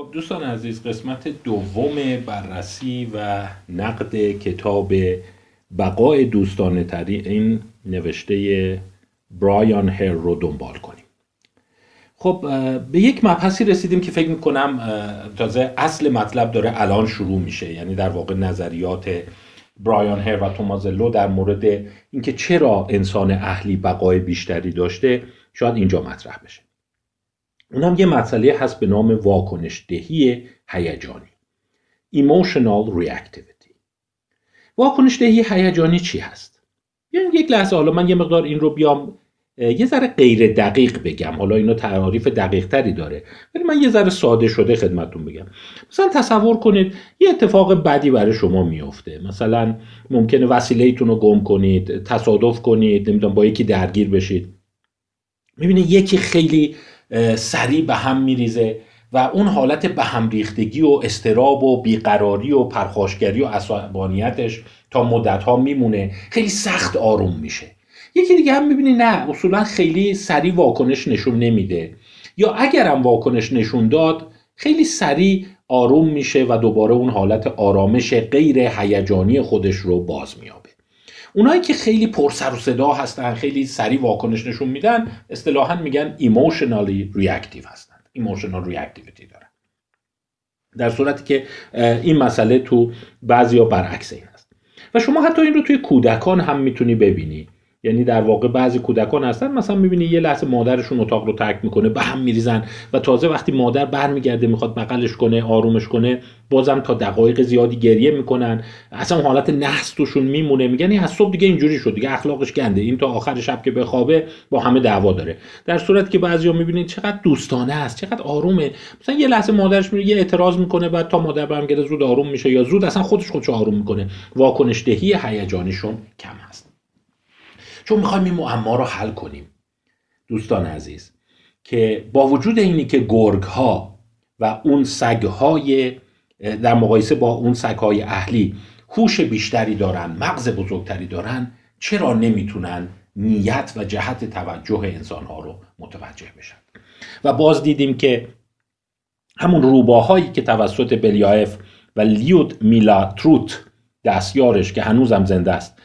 خب دوستان عزیز قسمت دوم بررسی و نقد کتاب بقای دوستانه تری این نوشته برایان هر رو دنبال کنیم. خب به یک مبحثی رسیدیم که فکر می‌کنم تازه اصل مطلب داره الان شروع میشه. یعنی در واقع نظریات برایان هر و تومازلو در مورد اینکه چرا انسان اهلی بقای بیشتری داشته شاید اینجا مطرح بشه. اونم یه مسئله هست به نام واکنش دهی هیجانی emotional reactivity. واکنش دهی هیجانی چی هست؟ یعنی یک لحظه حالا من یه مقدار این رو بیام یه ذره غیر دقیق بگم. حالا اینا تعاریف دقیق تری داره. ولی من یه ذره ساده شده خدمتتون بگم. مثلا تصور کنید یه اتفاق بدی برای شما میفته مثلا ممکنه وسیلهتون رو گم کنید تصادف کنید نمی‌دونم با یکی درگیر بشید. می‌بینید یکی خیلی سریع به هم میریزه و اون حالت به هم ریختگی و استراب و بیقراری و پرخاشگری و عصبانیتش تا مدت ها میمونه. خیلی سخت آروم میشه. یکی دیگه هم می‌بینی نه اصولا خیلی سریع واکنش نشون نمیده. یا اگرم واکنش نشون داد خیلی سریع آروم میشه و دوباره اون حالت آرامش غیر هیجانی خودش رو باز میابه اونایی که خیلی پر سر و صدا هستن خیلی سریع واکنش نشون میدن اصطلاحا میگن emotionally reactive هستن. Emotional reactivity دارن. در صورتی که این مسئله تو بعضیا برعکس این هست. و شما حتی این رو توی کودکان هم می‌تونی ببینی. یعنی در واقع بعضی کودکان هستن مثلا می‌بینی یه لحظه مادرشون اتاق رو ترک می‌کنه به هم میریزن و تازه وقتی مادر برمیگرده می‌خواد بغلش کنه آرومش کنه بازم تا دقایق زیادی گریه می‌کنن. اصلا حالت نحس توشون میمونه میگن از صبح دیگه اینجوری شد دیگه اخلاقش گنده این تا آخر شب که بخوابه با همه دعوا داره. در صورتی که بعضیا می‌بینید چقدر دوستانه است چقدر آرومه. مثلا یه لحظه مادرش میره یه اعتراض می‌کنه بعد تا مادر برمیگرده زود آروم میشه یا زود اصلا خودش خودش آروم می‌کنه. واکنش دهی هیجانیشون کم هست چون می‌خوایم این معما رو حل کنیم. دوستان عزیز که با وجود اینی که گرگ ها و اون سگ های در مقایسه با اون سگ های اهلی هوش بیشتری دارن مغز بزرگتری دارن چرا نمی‌تونن نیت و جهت توجه انسان ها رو متوجه بشن؟ و باز دیدیم که همون روباهایی که توسط بلیایف و لیود میلا تروت دستیارش که هنوزم زنده است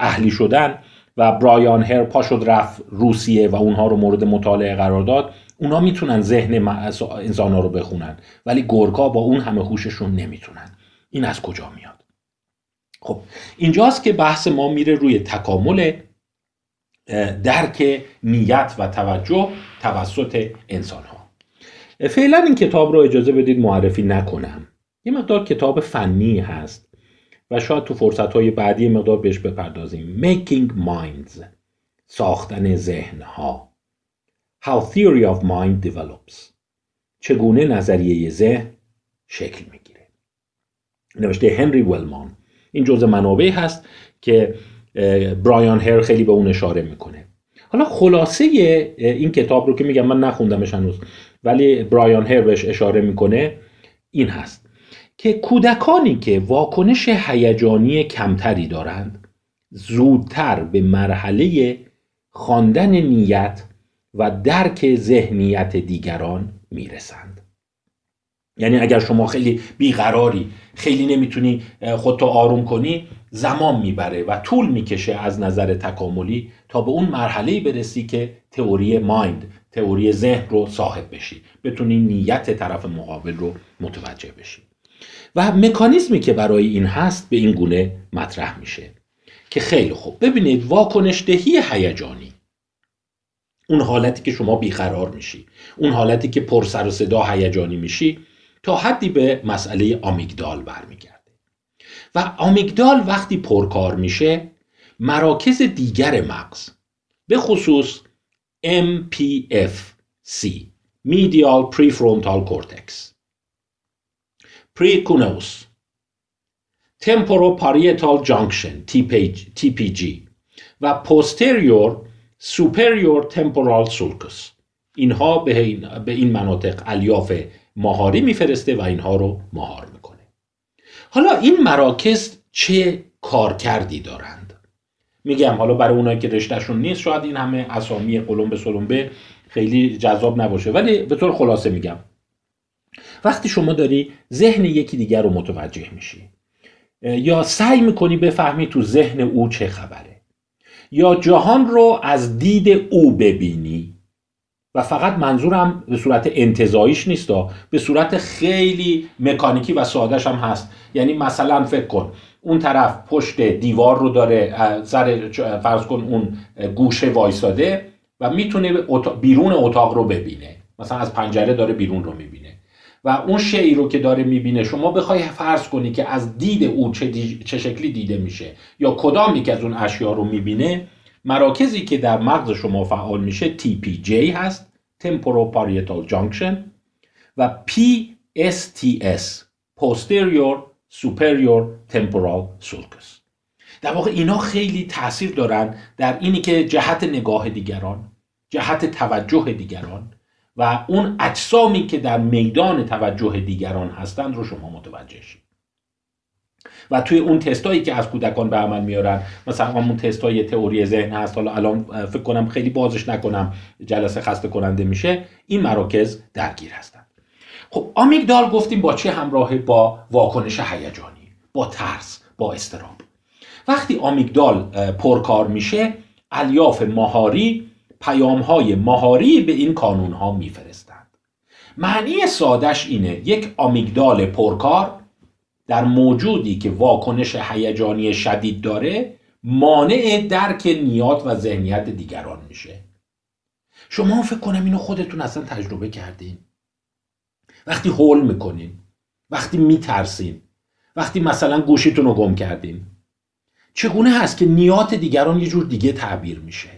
اهلی شدن و برایان هر پا شد رفت روسیه و اونها رو مورد مطالعه قرار داد اونا می‌تونن ذهن انسان ها رو بخونن ولی گرگا با اون همه هوششون نمی‌تونن. این از کجا میاد؟ خب اینجاست که بحث ما میره روی تکامل درک نیت و توجه توسط انسان ها فعلا این کتاب رو اجازه بدید معرفی نکنم. یه مقدار کتاب فنی هست. و شاید تو فرصت های بعدی مقدار بهش بپردازیم. Making Minds. ساختن ذهن ها How Theory of Mind Develops. چگونه نظریه ذهن شکل می‌گیره. نوشته هنری ولمان این جزء منابع هست که برایان هر خیلی به اون اشاره می‌کنه. حالا خلاصه این کتاب رو که میگم من نخوندمش هنوز ولی برایان هر بهش اشاره می‌کنه این هست. که کودکانی که واکنش هیجانی کمتری دارند زودتر به مرحله خواندن نیت و درک ذهنیت دیگران می‌رسند. یعنی اگر شما خیلی بیقراری خیلی نمی‌تونی خودتو آروم کنی زمان می‌بره و طول می‌کشه از نظر تکاملی تا به اون مرحله برسی که تئوری مایند تئوری ذهن رو صاحب بشی بتونی نیت طرف مقابل رو متوجه بشی. و مکانیزمی که برای این هست به این گونه مطرح میشه. که خیلی خوب. ببینید واکنش دهی هیجانی. اون حالتی که شما بیقرار میشی. اون حالتی که پر سر و صدا هیجانی میشی تا حدی به مسئله آمیگدال برمیگرده. و آمیگدال وقتی پرکار میشه مراکز دیگر مغز به خصوص MPFC Medial Prefrontal Cortex. Precuneus parietal junction TPJ و posterior superior temporal sulcus اینها به این, به این مناطق الیاف مهاری میفرسته و اینها رو مهار می‌کنه حالا این مراکز چه کارکردی دارند میگم حالا برای اونایی که رشتهشون نیست شاید این همه اسامی قلمبه سلمبه خیلی جذاب نباشه ولی به طور خلاصه میگم وقتی شما داری ذهن یکی دیگر رو متوجه میشی یا سعی می‌کنی بفهمی تو ذهن او چه خبره یا جهان رو از دید او ببینی و فقط منظورم به صورت انتظاییش نیست به صورت خیلی مکانیکی و سادهش هم هست. یعنی مثلا فکر کن اون طرف پشت دیوار رو داره سر فرض کن اون گوشه وایساده و می‌تونه بیرون اتاق رو ببینه. مثلا از پنجره داره بیرون رو می‌بینه. و اون شی رو که داره می‌بینه شما بخوای فرض کنی که از دید او چه, چه شکلی دیده میشه یا کدام یک از اون اشیا رو می‌بینه مراکزی که در مغز شما فعال میشه TPJ هست Temporoparietal Junction و PSTS Posterior Superior Temporal Sulcus. در واقع اینا خیلی تاثیر دارن در اینی که جهت نگاه دیگران جهت توجه دیگران و اون اجسامی که در میدان توجه دیگران هستند رو شما متوجه شید. و توی اون تستایی که از کودکان به عمل میارن مثلا اون تستای تئوری ذهن هست حالا الان فکر کنم خیلی بازش نکنم جلسه خسته کننده میشه این مراکز درگیر هستند. خب آمیگدال گفتیم با چه همراه؟ با واکنش هیجانی با ترس با استراب. وقتی آمیگدال پرکار میشه الیاف ماهاری پیام های ماهاری به این کانون ها میفرستند. معنی سادش اینه یک آمیگدال پرکار در موجودی که واکنش هیجانی شدید داره مانع درک نیات و ذهنیت دیگران میشه. شما فکر کنم اینو خودتون اصلا تجربه کردین. وقتی هول می‌کنین وقتی میترسین وقتی مثلا گوشیتون رو گم کردین. چگونه هست که نیات دیگران یه جور دیگه تعبیر میشه؟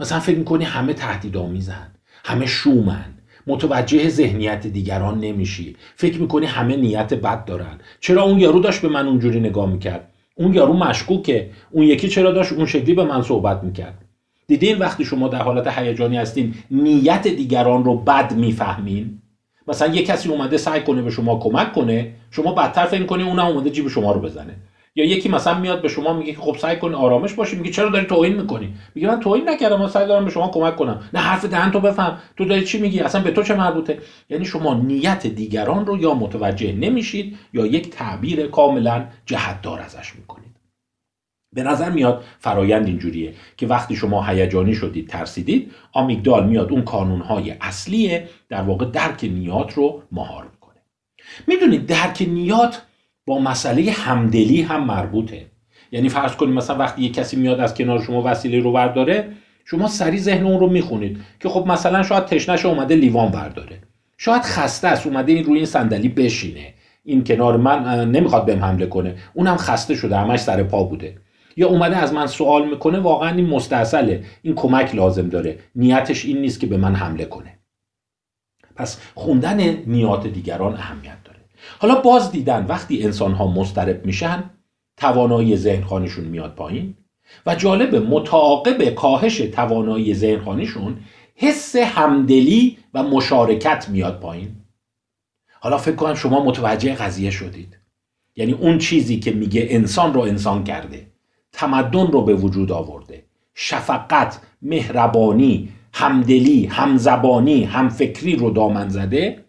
مثلا فکر می‌کنی همه تهدیدآمیزن همه شومن متوجه ذهنیت دیگران نمیشی. فکر می‌کنی همه نیت بد دارن. چرا اون یارو داشت به من اونجوری نگاه می‌کرد؟ اون یارو مشکوکه. اون یکی چرا داشت اون شکلی به من صحبت می‌کرد؟ دیدین وقتی شما در حالت هیجانی هستین نیت دیگران رو بد می‌فهمین؟ مثلا یه کسی اومده سعی کنه به شما کمک کنه شما بدتر فکر کنی اونم اومده جیب شما رو بزنه. یا یکی مثلا میاد به شما میگه که خب سعی کن آرامش باشی میگه چرا داری توهین می‌کنی؟ میگه من توهین نکردم من سعی دارم به شما کمک کنم. نه حرف دهن تو بفهم. تو داری چی میگی؟ اصلا به تو چه مربوطه؟ یعنی شما نیت دیگران رو یا متوجه نمیشید یا یک تعبیر کاملا جهتدار ازش می‌کنید. به نظر میاد فرایند اینجوریه که وقتی شما هیجانی شدید ترسیدید آمیگدال میاد اون کانونهای اصلی در واقع درک نیات رو مهار می‌کنه. می‌دونید درک نیات با مسئله همدلی هم مربوطه. یعنی فرض کنید مثلا وقتی یه کسی میاد از کنار شما وسیله رو برداره شما سری ذهن اون رو می‌خونید که خب مثلا شاید تشنش اومده لیوان برداره. شاید خسته است اومده این روی این صندلی بشینه. این کنار من نمی‌خواد بهم حمله کنه. اونم خسته شده همش سر پا بوده. یا اومده از من سوال می‌کنه واقعا این مستاصله. این کمک لازم داره. نیتش این نیست که به من حمله کنه. پس خوندن نیات دیگران اهمیت حالا باز دیدن وقتی انسان ها مسترب میشن توانایی ذهنخانیشون میاد پایین و جالب متعاقب کاهش توانایی ذهنخانیشون حس همدلی و مشارکت میاد پایین. حالا فکر کنم شما متوجه قضیه شدید. یعنی اون چیزی که میگه انسان رو انسان کرده تمدن رو به وجود آورده شفقت مهربانی همدلی همزبانی همفکری رو دامن زده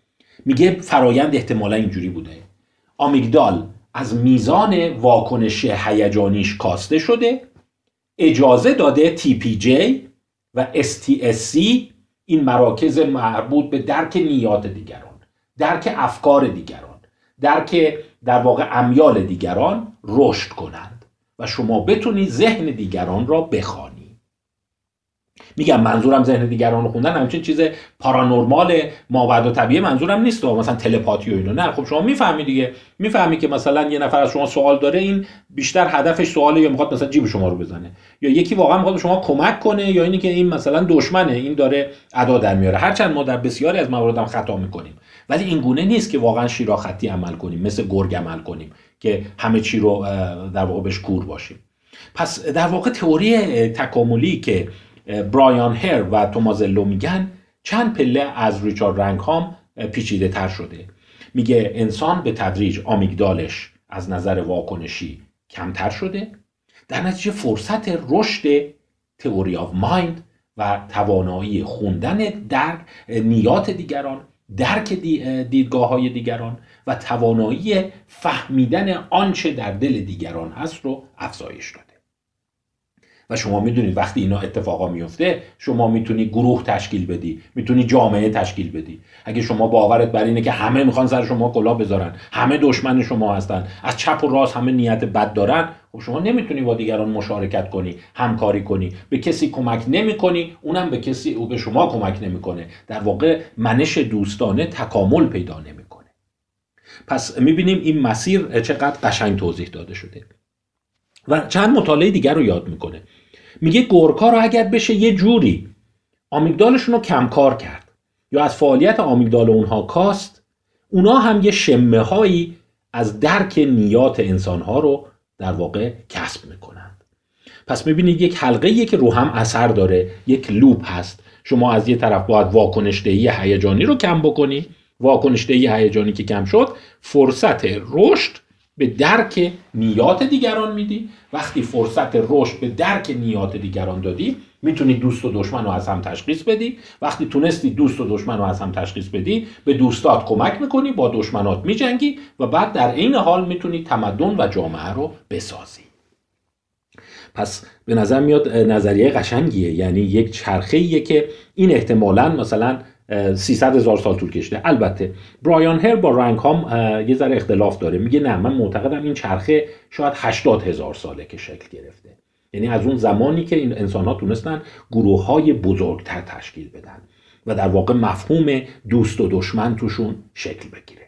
میگه فرایند احتمالا اینجوری بوده. آمیگدال از میزان واکنش هیجانیش کاسته شده اجازه داده TPJ و STSC این مراکز مربوط به درک نیات دیگران درک افکار دیگران درک در واقع امیال دیگران رشد کنند و شما بتونید ذهن دیگران را بخوانید. میگم منظورم ذهن دیگران رو خوندن همچین چیز پارانورمال مابعد و طبیعه منظورم نیست. و مثلا تلپاتی و اینو نه خب شما می‌فهمی دیگه. می‌فهمی که مثلا یه نفر از شما سوال داره این بیشتر هدفش سواله یا می‌خواد مثلا جیب شما رو بزنه. یا یکی واقعا می‌خواد شما کمک کنه یا اینی که این مثلا دشمنه این داره ادا در میاره. هرچند ما در بسیاری از موارد هم خطا می‌کنیم. ولی این گونه نیست که واقعا شیراختی عمل کنیم مثل گرگ عمل کنیم که همه چی رو در واقع بهش کور باشیم. پس در واقع تئوری تکاملی که برایان هر و تومازلو میگن چند پله از ریچارد رنگهام پیچیده تر شده. میگه انسان به تدریج آمیگدالش از نظر واکنشی کمتر شده. در نتیجه فرصت رشد تئوری آف مایند و توانایی خوندن در نیات دیگران درک دیدگاه های دیگران و توانایی فهمیدن آنچه در دل دیگران هست رو افزایش داده و شما می‌دونید وقتی اینا اتفاقا میفته شما می‌تونی گروه تشکیل بدی می‌تونی جامعه تشکیل بدی. اگه شما باورت بر اینه که همه می‌خوان سر شما کلاه بذارن همه دشمن شما هستن از چپ و راست همه نیت بد دارن خب شما نمی‌تونی با دیگران مشارکت کنی همکاری کنی. به کسی کمک نمی‌کنی اونم به کسی او به شما کمک نمی‌کنه. در واقع منش دوستانه تکامل پیدا نمی‌کنه. پس می‌بینیم این مسیر چقدر قشنگ توضیح داده شده. و چند مطالعه دیگر رو یاد می‌کنه. میگه گورکا رو اگر بشه یه جوری آمیگدالشون رو کمکار کرد. یا از فعالیت آمیگدال اونها کاست اونا هم یه شمه هایی از درک نیات انسان ها رو در واقع کسب می‌کنند. پس می‌بینید یک حلقه که رو هم اثر داره یک لوپ هست. شما از یه طرف باید واکنش دهی هیجانی رو کم بکنی واکنش دهی هیجانی که کم شد فرصت رشد به درک نیات دیگران میدی. وقتی فرصت رشد به درک نیات دیگران دادی می‌تونی دوست و دشمن رو از هم تشخیص بدی. وقتی تونستی دوست و دشمن رو از هم تشخیص بدی به دوستات کمک می‌کنی با دشمنات میجنگی و بعد در این حال می‌تونی تمدن و جامعه رو بسازی. پس به نظر میاد نظریه قشنگیه. یعنی یک چرخه که این احتمالا مثلا 300 هزار سال طول کشیده. البته برایان هر با رنگ هام یه ذره اختلاف داره. میگه نه من معتقدم این چرخه شاید 80 هزار ساله که شکل گرفته. یعنی از اون زمانی که این انسان ها تونستن گروه های بزرگتر تشکیل بدن و در واقع مفهوم دوست و دشمن توشون شکل بگیره.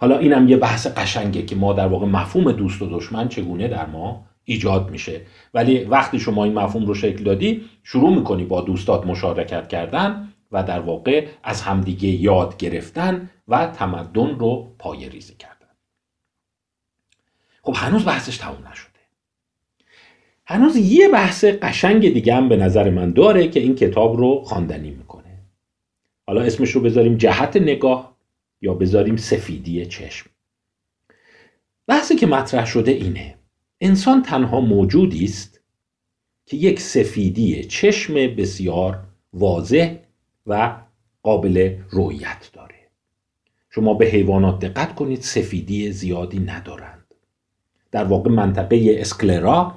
حالا اینم یه بحث قشنگه که ما در واقع مفهوم دوست و دشمن چگونه در ما ایجاد میشه. ولی وقتی شما این مفهوم رو شکل دادی شروع می‌کنی با دوستات مشارکت کردن. و در واقع از همدیگه یاد گرفتن و تمدن رو پای ریزی کردن. خب هنوز بحثش تموم نشده. هنوز یه بحث قشنگ دیگه هم به نظر من داره که این کتاب رو خواندنی می‌کنه. حالا اسمش رو بذاریم جهت نگاه یا بذاریم سفیدی چشم. بحثی که مطرح شده اینه. انسان تنها موجودی است که یک سفیدی چشم بسیار واضح و قابل رویت داره. شما به حیوانات دقت کنید سفیدی زیادی ندارند. در واقع منطقه اسکلرا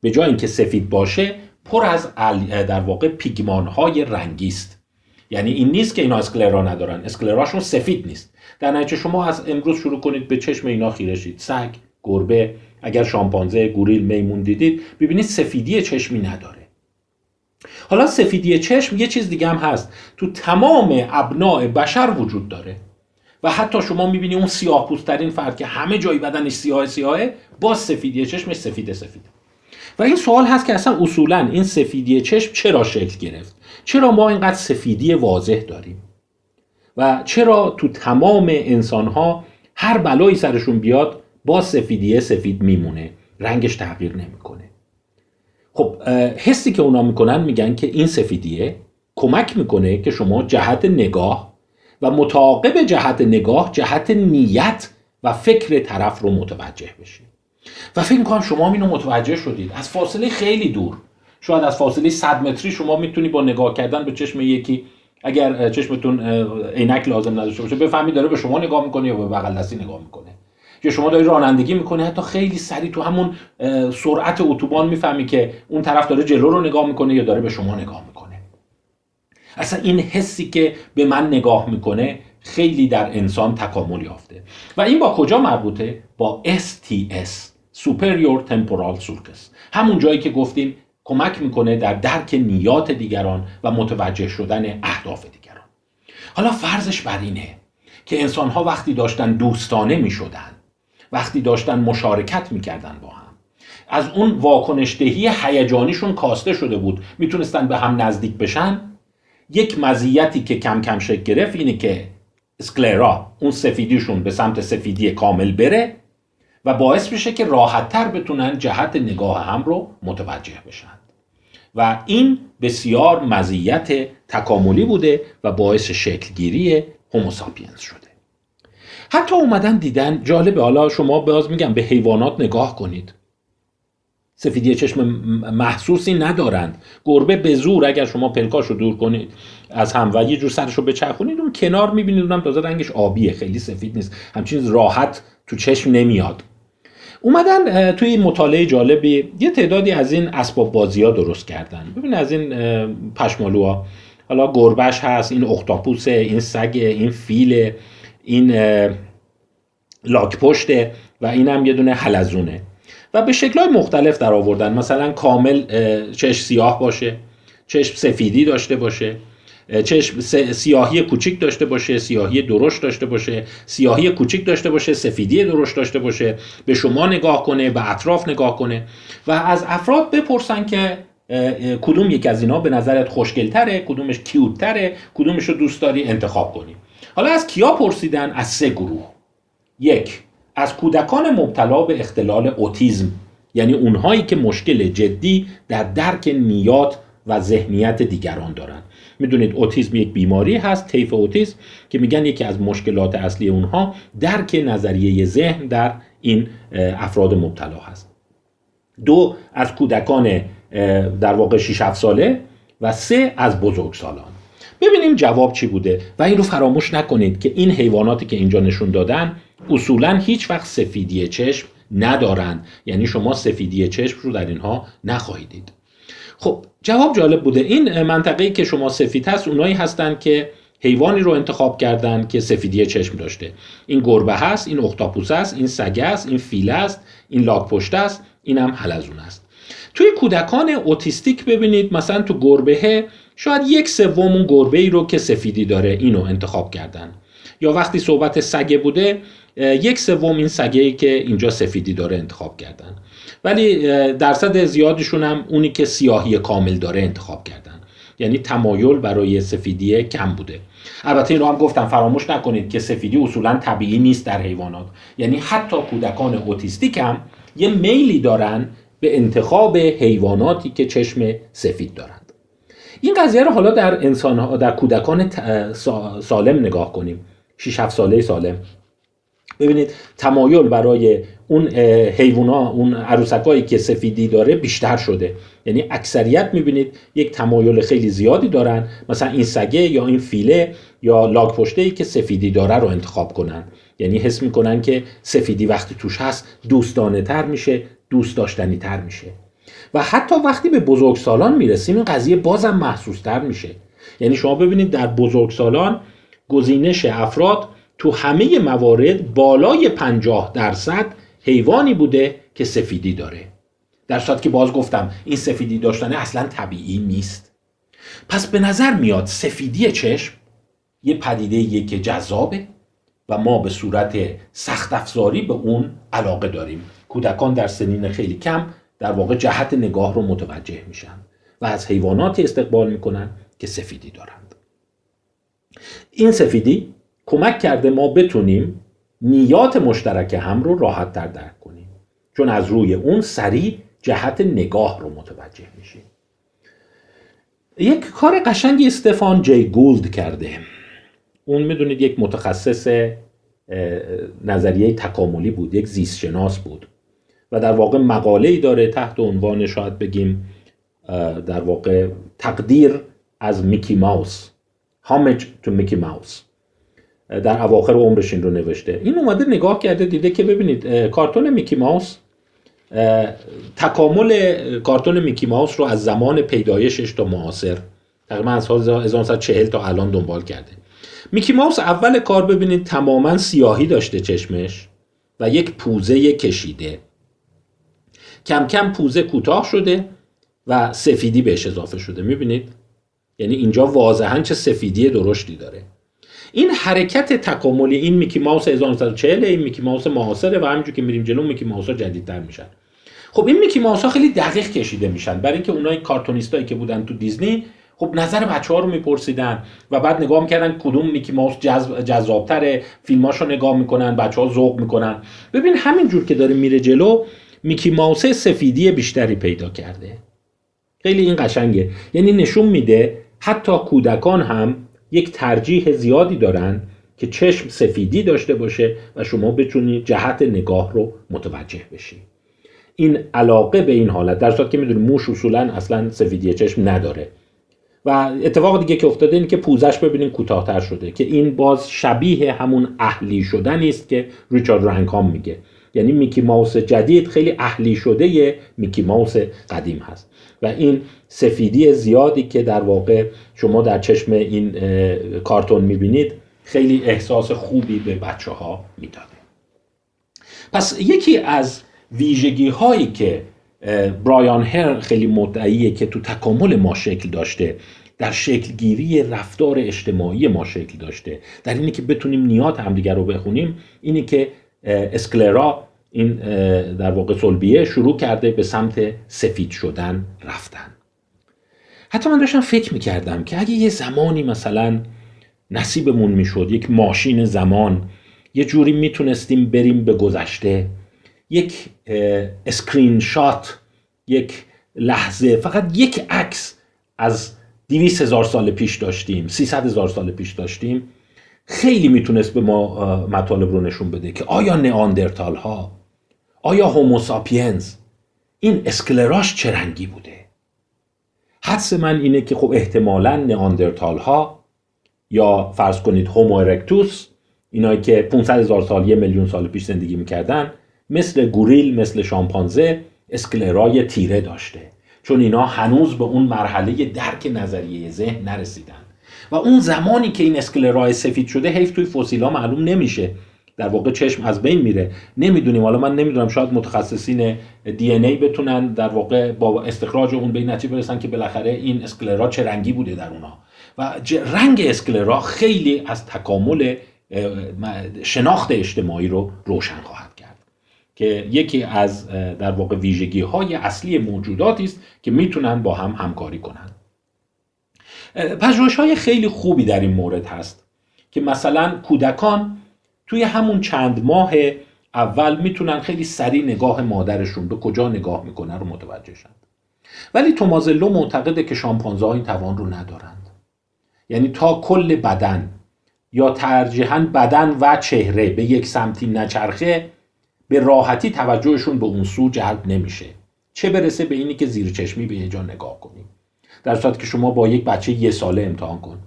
به جای اینکه سفید باشه پر از در واقع پیگمان های رنگی است. یعنی این نیست که اینا اسکلرا ندارن. اسکلراشون سفید نیست. در نتیجه شما از امروز شروع کنید به چشم اینا خیره شید. سگ گربه اگر شامپانزه گوریل میمون دیدید ببینید سفیدی چشمی نداره. حالا سفیدی چشم یه چیز دیگه هم هست. تو تمام ابناع بشر وجود داره. و حتی شما می‌بینی اون سیاه پوستترین فرد که همه جای بدنش سیاه سیاهه با سفیدی چشمش سفید سفید و این سوال هست که اصلا اصولا این سفیدی چشم چرا شکل گرفت؟ چرا ما اینقدر سفیدی واضح داریم؟ و چرا تو تمام انسان ها هر بلایی سرشون بیاد با سفیدی سفید میمونه؟ رنگش تغییر نمی‌کنه. خب حسی که اونا می‌کنن میگن که این سفیدیه کمک می‌کنه که شما جهت نگاه و متعاقب جهت نگاه جهت نیت و فکر طرف رو متوجه بشید و فکر می‌کنم شما اینو متوجه شدید. از فاصله خیلی دور. شاید از فاصله 100 متری شما می‌تونی با نگاه کردن به چشم یکی اگر چشمتون عینک لازم نداشته باشه بفهمید داره به شما نگاه می‌کنه یا به بغل دستی نگاه می‌کنه. که شما داری رانندگی می‌کنی حتی خیلی سریع تو همون سرعت اتوبان می‌فهمی که اون طرف داره جلو رو نگاه می‌کنه یا داره به شما نگاه می‌کنه. اصلا این حسی که به من نگاه می‌کنه خیلی در انسان تکامل یافته. و این با کجا مربوطه؟ با STS Superior Temporal Sulcus همون جایی که گفتیم کمک می‌کنه در درک نیات دیگران و متوجه شدن اهداف دیگران. حالا فرضش بر اینه که انسان ها وقتی داشتن دوستانه می وقتی داشتن مشارکت می‌کردن با هم. از اون واکنش دهی هیجانیشون کاسته شده بود. می‌تونستن به هم نزدیک بشن. یک مزیتی که کم کم شکل گرفت اینه که اسکلرا اون سفیدیشون به سمت سفیدی کامل بره و باعث بشه که راحتتر بتونن جهت نگاه هم رو متوجه بشن. و این بسیار مزیت تکاملی بوده و باعث شکلگیری هوموساپینز شده. حتی اومدن دیدن جالبه. حالا شما باز میگم به حیوانات نگاه کنید. سفیدی چشم محسوسی ندارند. گربه به زور اگر شما پلکاش رو دور کنید از هم و یه جور سرش رو بچرخونید اون کنار می‌بینید. اونم تازه رنگش آبیه خیلی سفید نیست. همچین راحت تو چشم نمیاد. اومدن توی مطالعه جالبی یه تعدادی از این اسباب بازی ها درست کردن. ببین از این پشمالوها. حالا گربش هست این اختاپوسه این سگ این فیل این لاک پشته و این هم یه دونه حلزونه. و به شکلهای مختلف در آوردن. مثلا کامل چشم سیاه باشه چشم سفیدی داشته باشه چشم سیاهی کوچیک داشته باشه سیاهی درشت داشته باشه سیاهی کوچیک داشته باشه سفیدی درشت داشته باشه به شما نگاه کنه به اطراف نگاه کنه. و از افراد بپرسن که کدوم یک از اینا به نظرت خوشگلتره کدومش کیوتتره کدومش رو دوست داری انتخاب کنی. حالا از کیا پرسیدن؟ از سه گروه. یک از کودکان مبتلا به اختلال اوتیزم یعنی اونهایی که مشکل جدی در درک نیات و ذهنیت دیگران دارند می‌دونید اوتیسم یک بیماری هست طیف اوتیسم که میگن یکی از مشکلات اصلی اونها درک نظریه ذهن در این افراد مبتلا هست. دو از کودکان در واقع 6 7 ساله و سه از بزرگسالان. ببینیم جواب چی بوده و این رو فراموش نکنید که این حیواناتی که اینجا نشون دادن اصولا هیچ وقت سفیدی چشم ندارند. یعنی شما سفیدی چشم رو در اینها نخواهید خب جواب جالب بوده. این منطقه‌ای که شما سفید هست اونایی هستند که حیوانی رو انتخاب کردن که سفیدی چشم داشته. این گربه هست این اختاپوس است این سگ است این فیل است این لاک پشت است این هم حلزون است توی کودکان اوتیستیک ببینید مثلا تو گربه شاید یک سوم اون گربه ای رو که سفیدی داره اینو انتخاب کردن. یا وقتی صحبت سگه بوده یک سوم این سگه ای که اینجا سفیدی داره انتخاب کردن. ولی درصد زیادشون هم اونی که سیاهی کامل داره انتخاب کردن. یعنی تمایل برای سفیدی کم بوده. البته این رو هم گفتم فراموش نکنید که سفیدی اصولا طبیعی نیست در حیوانات. یعنی حتی کودکان اوتیستیک هم یه میلی دارن به انتخاب حیواناتی که چشم سفید دارند این قضیه رو حالا در انسان در کودکان سالم نگاه کنیم. 6 7 ساله سالم. ببینید تمایل برای اون حیوونا اون عروسکایی که سفیدی داره بیشتر شده. یعنی اکثریت می‌بینید یک تمایل خیلی زیادی دارن. مثلا این سگه یا این فیله یا لاک پشته ای که سفیدی داره رو انتخاب کنن. یعنی حس می‌کنن که سفیدی وقتی توش هست دوستانه تر میشه دوست داشتنی تر میشه. و حتی وقتی به بزرگسالان می‌رسیم این قضیه بازم محسوس تر میشه. یعنی شما ببینید در بزرگسالان گزینش افراد تو همه موارد بالای 50 درصد حیوانی بوده که سفیدی داره. در صورت که باز گفتم این سفیدی داشتن اصلا طبیعی نیست. پس به نظر میاد سفیدی چشم یه پدیده که جذابه و ما به صورت سخت افزاری به اون علاقه داریم. کودکان در سنین خیلی کم در واقع جهت نگاه رو متوجه میشن و از حیواناتی استقبال می‌کنن که سفیدی دارند. این سفیدی کمک کرده ما بتونیم نیات مشترک هم رو راحت در درک کنیم. چون از روی اون سریع جهت نگاه رو متوجه میشیم. یک کار قشنگی استفان جی گولد کرده. اون می‌دونید یک متخصص نظریه تکاملی بود یک زیست شناس بود. و در واقع مقاله ای داره تحت عنوان شاید بگیم در واقع تقدیر از میکی ماوس. هامج تو میکی ماوس در اواخر عمرش این رو نوشته. این اومده نگاه کرده دیده که ببینید کارتون میکی ماوس تکامل کارتون میکی ماوس رو از زمان پیدایشش تا معاصر تقریبا از سال 1940 تا الان دنبال کرده. میکی ماوس اول کار ببینید تماما سیاهی داشته چشمش و یک پوزه کشیده. کم کم پوزه کوتاه شده و سفیدی بهش اضافه شده می‌بینید؟ یعنی اینجا واضحا چه سفیدی درشتی داره. این حرکت تکاملی این میکی ماوس 1940 این میکی ماوس معاصره و همینجور که میریم جلو میکی ماوس جدیدتر میشن. خب این میکی ماوس خیلی دقیق کشیده میشن. برای اینکه اونای کارتونیستایی که بودن تو دیزنی خب نظر بچه ها رو میپرسیدن و بعد نگاه می‌کردن کدوم میکی ماوس جذب جذابتره. فیلماش رو نگاه می‌کنن بچه ها ذوق می‌کنن. ببین همینجور که داره میره جلو میکی ماوس سفیدی بیشتری پیدا کرده. خیلی این قشنگه. یعنی نشون میده حتی کودکان هم یک ترجیح زیادی دارن که چشم سفیدی داشته باشه و شما بتونید جهت نگاه رو متوجه بشید این علاقه به این حالت در صورت که می‌دونیم موش اصولا اصلا سفیدی چشم نداره. و اتفاق دیگه که افتاده اینه که پوزش ببینیم کوتاهتر شده که این باز شبیه همون اهلی شدن است که ریچارد رنکام میگه. یعنی میکی ماوس جدید خیلی اهلی شده میکی ماوس قدیم هست. و این سفیدی زیادی که در واقع شما در چشم این کارتون می‌بینید خیلی احساس خوبی به بچه ها می‌داده. پس یکی از ویژگی هایی که برایان هر خیلی مدعیه که تو تکامل ما شکل داشته در شکلگیری رفتار اجتماعی ما شکل داشته در اینی که بتونیم نیات همدیگر رو بخونیم اینی که sclera این در واقع صلبیه شروع کرده به سمت سفید شدن رفتن. حتی من داشتم فکر می‌کردم که اگه یه زمانی مثلا نصیبمون می‌شد یک ماشین زمان یه جوری می‌تونستیم بریم به گذشته یک اسکرین شات یک لحظه فقط یک عکس از دیویس هزار سال پیش داشتیم سیصد هزار سال پیش داشتیم خیلی می‌تونست به ما مطالب رو نشون بده که آیا نئاندرتال ها آیا هوموساپینز این اسکلراش چه رنگی بوده؟ حدس من اینه که خب احتمالا نئاندرتال ها یا فرض کنید هومو ارکتوس اینایی که 500 هزار سال یه میلیون سال پیش زندگی می‌کردن مثل گوریل مثل شامپانزه اسکلرای تیره داشته. چون اینا هنوز به اون مرحله درک نظریه ذهن نرسیدن. و اون زمانی که این اسکلرای سفید شده حیف توی فسیلا معلوم نمیشه. در واقع چشم از بین میره. نمی‌دونیم. حالا من نمی‌دونم. شاید متخصصین دی ای بتونن در واقع با استخراج اون به این نتیجه برسن که بالاخره این اسکلرا چه رنگی بوده در اونها. و رنگ اسکلرا خیلی از تکامل شناخت اجتماعی رو روشن خواهد کرد. که یکی از در واقع ویژگی های اصلی موجوداتی است که می‌تونن با هم همکاری کنند پژوهش های خیلی خوبی در این مورد هست که مثلا کودکان توی همون چند ماه اول می‌تونن خیلی سریع نگاه مادرشون به کجا نگاه می‌کنه رو متوجه شند ولی تومازلو معتقده که شامپانزه این توان رو ندارند. یعنی تا کل بدن یا ترجیحاً بدن و چهره به یک سمتی نچرخه به راحتی توجهشون به اون سو جلب نمیشه. چه برسه به اینی که زیر چشمی به یه جا نگاه کنیم. در صورتی که شما با یک بچه یه ساله امتحان کن.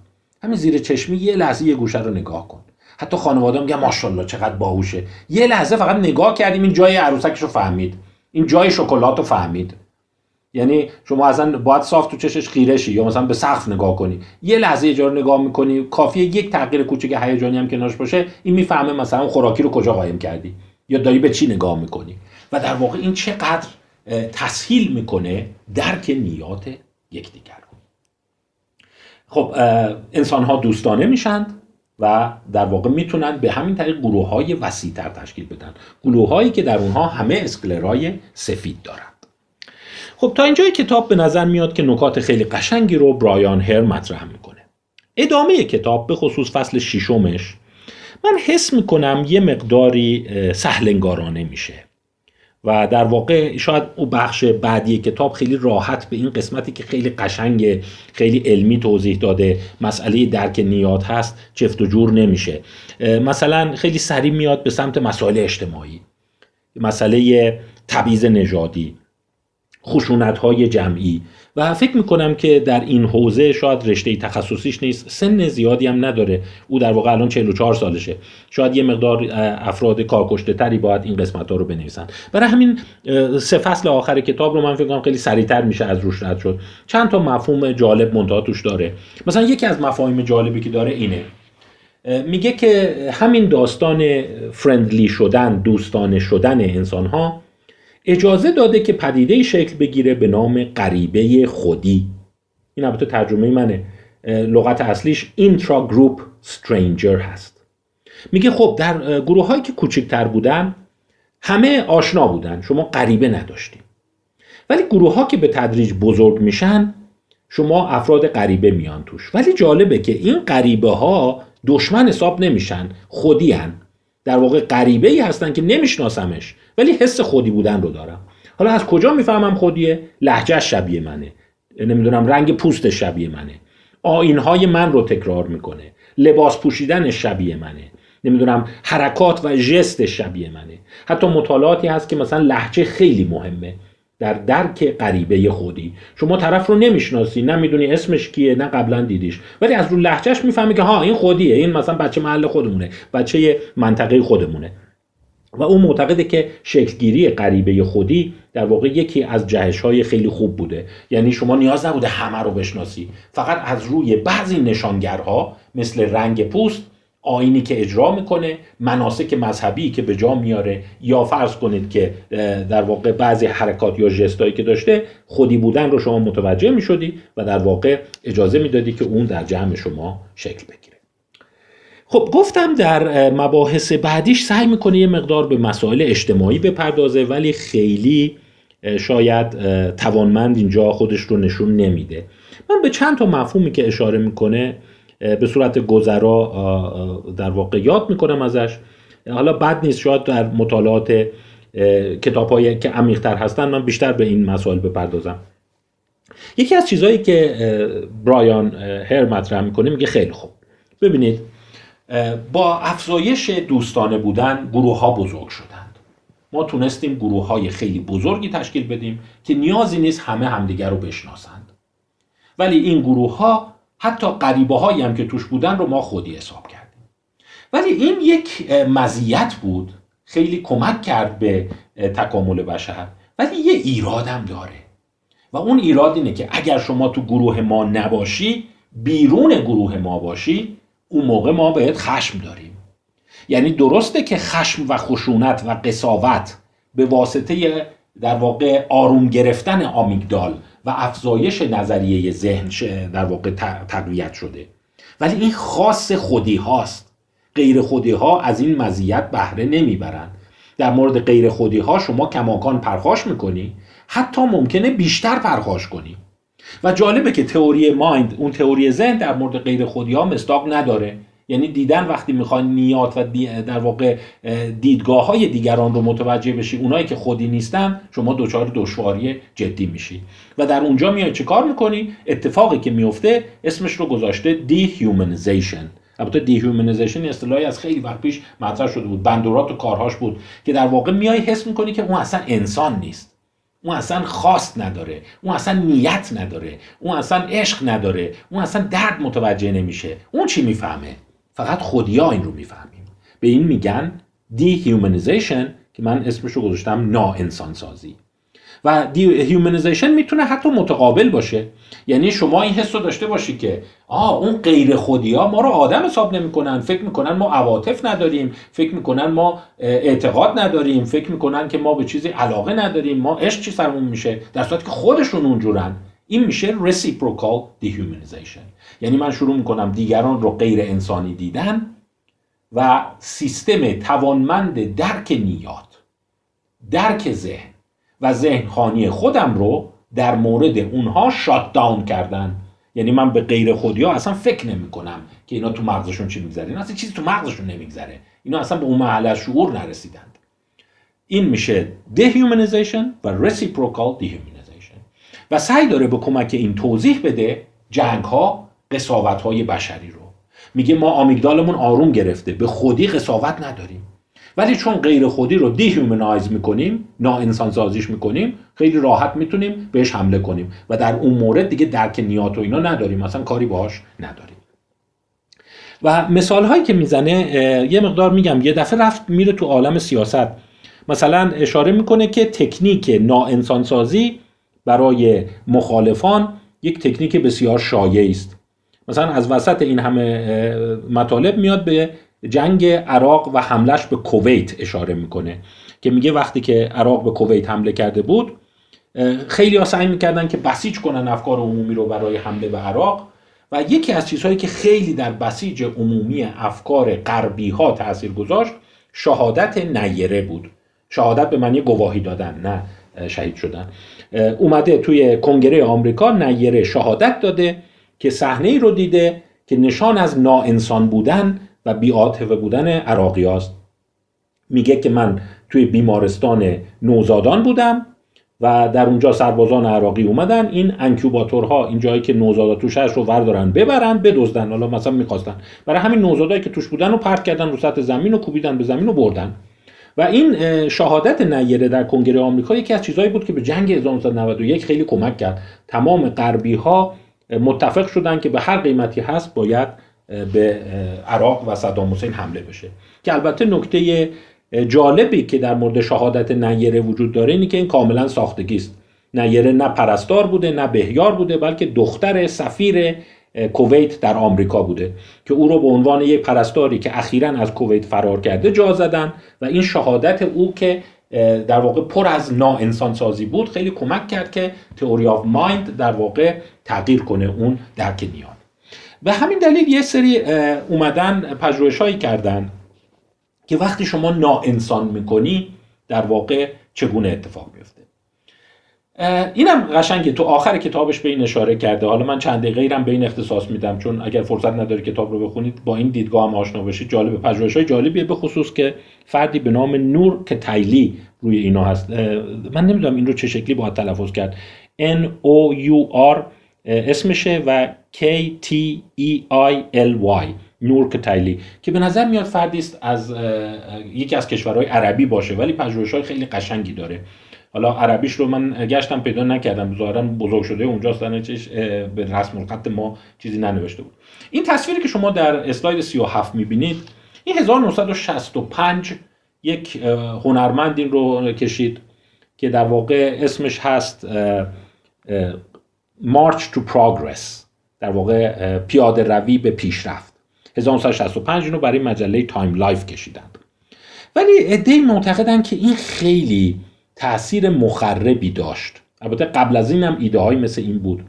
همین زیر چشمی یه لحظه یه گوشه رو نگاه کن. حتی خانواده میگن ماشاءالله چقدر باهوشه. یه لحظه فقط نگاه کردیم این جای عروسکش رو فهمید. این جای شکلات رو فهمید. یعنی شما اصلا باید صاف تو چشش خیره شی یا مثلا به سقف نگاه کنی. یه لحظه یه رو نگاه می‌کنی کافیه یک تغییر کوچک هیجانی هم کنارش باشه. این می‌فهمه مثلا خوراکی رو کجا قایم کردی. یا داری به چی نگاه می‌کنی. و در واقع این چقدر تسهیل می‌کنه درک نیات یکدیگر خب انسان ها دوستانه میشند و در واقع می‌تونن به همین طریق گروه های وسیعتر تشکیل بدن. گروه هایی که در اونها همه اسکلرای سفید دارند خب تا اینجای کتاب به نظر میاد که نکات خیلی قشنگی رو برایان هر مطرح می‌کنه. ادامه کتاب به خصوص فصل ششمش من حس می‌کنم یه مقداری سهلنگارانه میشه. و در واقع شاید او بخش بعدی کتاب خیلی راحت به این قسمتی که خیلی قشنگ خیلی علمی توضیح داده. مسئله درک نیات هست چفت و جور نمیشه. مثلا خیلی سریع میاد به سمت مسائل اجتماعی. مسئله تبعیض نژادی خشونت های جمعی. و فکر می‌کنم که در این حوزه شاید رشته تخصصیش نیست. سن زیادی هم نداره. او در واقع الان 44 سالشه. شاید یه مقدار افراد کارکشته تری باید این قسمت ها رو بنویسن. برای همین سه فصل آخر کتاب رو من فکر کنم خیلی سریعتر میشه از روش رد شد. چند تا مفهوم جالب منتها توش داره. مثلا یکی از مفاهیم جالبی که داره اینه. میگه که همین داستان فرندلی شدن دوستانه شدن انسان ها اجازه داده که پدیده شکل بگیره به نام غریبه خودی. این البته ترجمه منه. لغت اصلیش اینترا گروپ سترینجر هست. میگه خب در گروه هایی که کوچکتر بودن همه آشنا بودن. شما غریبه نداشتیم. ولی گروه ها که به تدریج بزرگ میشن شما افراد غریبه میان توش. ولی جالبه که این غریبه ها دشمن حساب نمیشن خودی هن. در واقع غریبه ای هستن که نمیشناسمش. ولی حس خودی بودن رو دارم. حالا از کجا می‌فهمم خودیه؟ لحجه شبیه منه. نمی‌دونم رنگ پوست شبیه منه. آینهای من رو تکرار می‌کنه. لباس پوشیدن شبیه منه. نمی‌دونم حرکات و ژست شبیه منه. حتی مطالعاتی هست که مثلا لحجه خیلی مهمه. در درک غریبه خودی. شما طرف رو نمی‌شناسی نه می‌دونی اسمش کیه نه قبلا دیدیش. ولی از رو لحجهش می‌فهمی که ها این خودیه. این مثلا بچه محل خودمونه. بچه منطقه خودمونه. و اون معتقده که شکلگیری غریبه خودی در واقع یکی از جهش های خیلی خوب بوده. یعنی شما نیاز نبوده همه رو بشناسی. فقط از روی بعضی نشانگرها مثل رنگ پوست آینی که اجرا می‌کنه مناسک مذهبی که به جا میاره یا فرض کنید که در واقع بعضی حرکات یا جستایی که داشته خودی بودن رو شما متوجه می‌شدی و در واقع اجازه می‌دادی که اون در جمع شما شکل بگیره. خب گفتم در مباحث بعدیش سعی می‌کنه یه مقدار به مسائل اجتماعی بپردازه ولی خیلی شاید توانمند اینجا خودش رو نشون نمیده. من به چند تا مفهومی که اشاره می‌کنه به صورت گذرا در واقع یاد می‌کنم ازش. حالا بد نیست شاید در مطالعات کتاب هایی که عمیقتر هستن من بیشتر به این مسائل بپردازم. یکی از چیزهایی که برایان هر مطرح می‌کنه میگه خیلی خوب. ببینید با افزایش دوستانه بودن گروه ها بزرگ شدند. ما تونستیم گروه های خیلی بزرگی تشکیل بدیم که نیازی نیست همه همدیگر رو بشناسند. ولی این گروه ها حتی قریبه هایی هم که توش بودن رو ما خودی حساب کردیم. ولی این یک مزیت بود. خیلی کمک کرد به تکامل بشر. ولی یه ایرادم داره. و اون ایراد اینه که اگر شما تو گروه ما نباشی بیرون گروه ما باشی اون موقع ما باید خشم داریم. یعنی درسته که خشم و خشونت و قصاوت به واسطه در واقع آروم گرفتن آمیگدال و افزایش نظریه ذهن در واقع تقویت شده. ولی این خاص خودی هاست. غیر خودی ها از این مزیت بهره نمی‌برند. در مورد غیر خودی ها شما کماکان پرخاش می‌کنی. حتی ممکنه بیشتر پرخاش کنی. و جالبه که theory mind اون تئوری ذهن در مورد غیر خودی ها مصداق نداره. یعنی دیدن وقتی می‌خوای نیات و در واقع دیدگاه های دیگران رو متوجه بشی اونایی که خودی نیستن شما دچار دشواری جدی میشی. و در اونجا میای چه کار می‌کنی؟ اتفاقی که میفته اسمش رو گذاشته dehumanization البته dehumanization اصطلاحی از خیلی وقت پیش مطرح شده بود. بندورا تو کارهاش بود. که در واقع میای حس می‌کنی که اون اصلا انسان نیست. اون اصلا خواست نداره اون اصلا نیت نداره اون اصلا عشق نداره اون اصلا درد متوجه نمیشه. اون چی می‌فهمه؟ فقط خودیا این رو می‌فهمیم. به این میگن dehumanization که من اسمش رو گذاشتم نا انسان سازی و dehumanization می‌تونه حتی متقابل باشه. یعنی شما این حس رو داشته باشی که آه اون غیر خودی ها ما رو آدم حساب نمی‌کنن. فکر می‌کنن ما عواطف نداریم. فکر می‌کنن ما اعتقاد نداریم. فکر می‌کنن که ما به چیزی علاقه نداریم. ما عشق چی سرمون میشه. در صورتی که خودشون اونجورن. این میشه reciprocal dehumanization. یعنی من شروع می‌کنم دیگران رو غیر انسانی دیدن و سیستم توانمند درک نیات درک ذهن. و ذهن خانی خودم رو در مورد اونها شات داون کردن. یعنی من به غیر خودی ها اصلا فکر نمی کنم که اینا تو مغزشون چی میگذره. اینا اصلا چیزی تو مغزشون نمیگذره. اینا اصلا به اون محل شعور نرسیدند. این میشه dehumanization و reciprocal dehumanization. و سعی داره به کمک این توضیح بده جنگ ها قصاوت های بشری رو. میگه ما آمیگدالمون آروم گرفته. به خودی قصاوت نداریم. ولی چون غیر خودی رو dehumanize می‌کنیم نا انسان سازیش می‌کنیم خیلی راحت می‌تونیم بهش حمله کنیم. و در اون مورد دیگه درک نیات و اینا نداریم. مثلا کاری باهاش نداریم. و مثال هایی که می‌زنه یه مقدار میگم یه دفعه رفت میره تو عالم سیاست. مثلا اشاره می‌کنه که تکنیک نا انسان سازی برای مخالفان یک تکنیک بسیار شایعی است. مثلا از وسط این همه مطالب میاد به جنگ عراق و حملش به کویت اشاره می‌کنه که میگه وقتی که عراق به کویت حمله کرده بود خیلی ها سعی می‌کردن که بسیج کنن افکار عمومی رو برای حمله به عراق و یکی از چیزهایی که خیلی در بسیج عمومی افکار غربی ها تاثیر گذاشت شهادت نیره بود. شهادت به معنی گواهی دادن نه شهید شدن. اومده توی کنگره آمریکا نیره شهادت داده که صحنه رو دیده که نشان از ناانسان بودن و بیعاطفه بودن عراقی هاست. میگه که من توی بیمارستان نوزادان بودم و در اونجا سربازان عراقی اومدن. این انکوباتورها این جایی که نوزادا توش هست رو وردارن ببرن بدزدن. حالا مثلا می‌خواستن. برای همین نوزادایی که توش بودن رو پرت کردن رو سطح زمین و کوبیدن به زمین و بردن. و این شهادت نیره در کنگره آمریکا یکی از چیزهایی بود که به جنگ 1991 خیلی کمک کرد. تمام غربی ها متفق شدن که به هر قیمتی هست باید به عراق و صدام حسین حمله بشه. که البته نکته جالبی که در مورد شهادت نیره وجود داره اینه که این کاملا ساختگی است. نیره نه پرستار بوده نه بهیار بوده بلکه دختر سفیر کویت در آمریکا بوده. که او رو به عنوان یک پرستاری که اخیرا از کویت فرار کرده جا زدن و این شهادت او که در واقع پر از انسان سازی بود خیلی کمک کرد که تئوری آف مایند در واقع تغییر کنه اون درک نیان به همین دلیل یه سری اومدن پژوهش هایی کردن که وقتی شما ناانسان می‌کنی در واقع چگونه اتفاق میفته اینم قشنگه. تو آخر کتابش به این اشاره کرده. حالا من چند دقیقه به این اختصاص میدم چون اگر فرصت نداری کتاب رو بخونید با این دیدگاه هم آشنا بشید. جالب پژوهش های جالبیه به خصوص که فردی به نام نور که تایلی روی اینا هست. من نمی‌دونم این رو چه شکلی باید تلفظ کرد. N O U R اسمشه و K T E I L Y نور کتایلی که به نظر میاد فردی است از یکی از کشورهای عربی باشه ولی پژوهش های خیلی قشنگی داره. حالا عربیش رو من گشتم پیدا نکردم ظاهرا بزرگ شده اونجاست به رسم الخط ما چیزی ننوشته بود. این تصویری که شما در اسلاید 37 می‌بینید این 1965 یک هنرمند این رو کشید که در واقع اسمش هست March to Progress. در واقع پیاده روی به پیشرفت. 1965 اینو برای مجله تایم لایف کشیدند. ولی عده‌ای معتقدن که این خیلی تاثیر مخربی داشت. البته قبل از این هم ایده های مثل این بود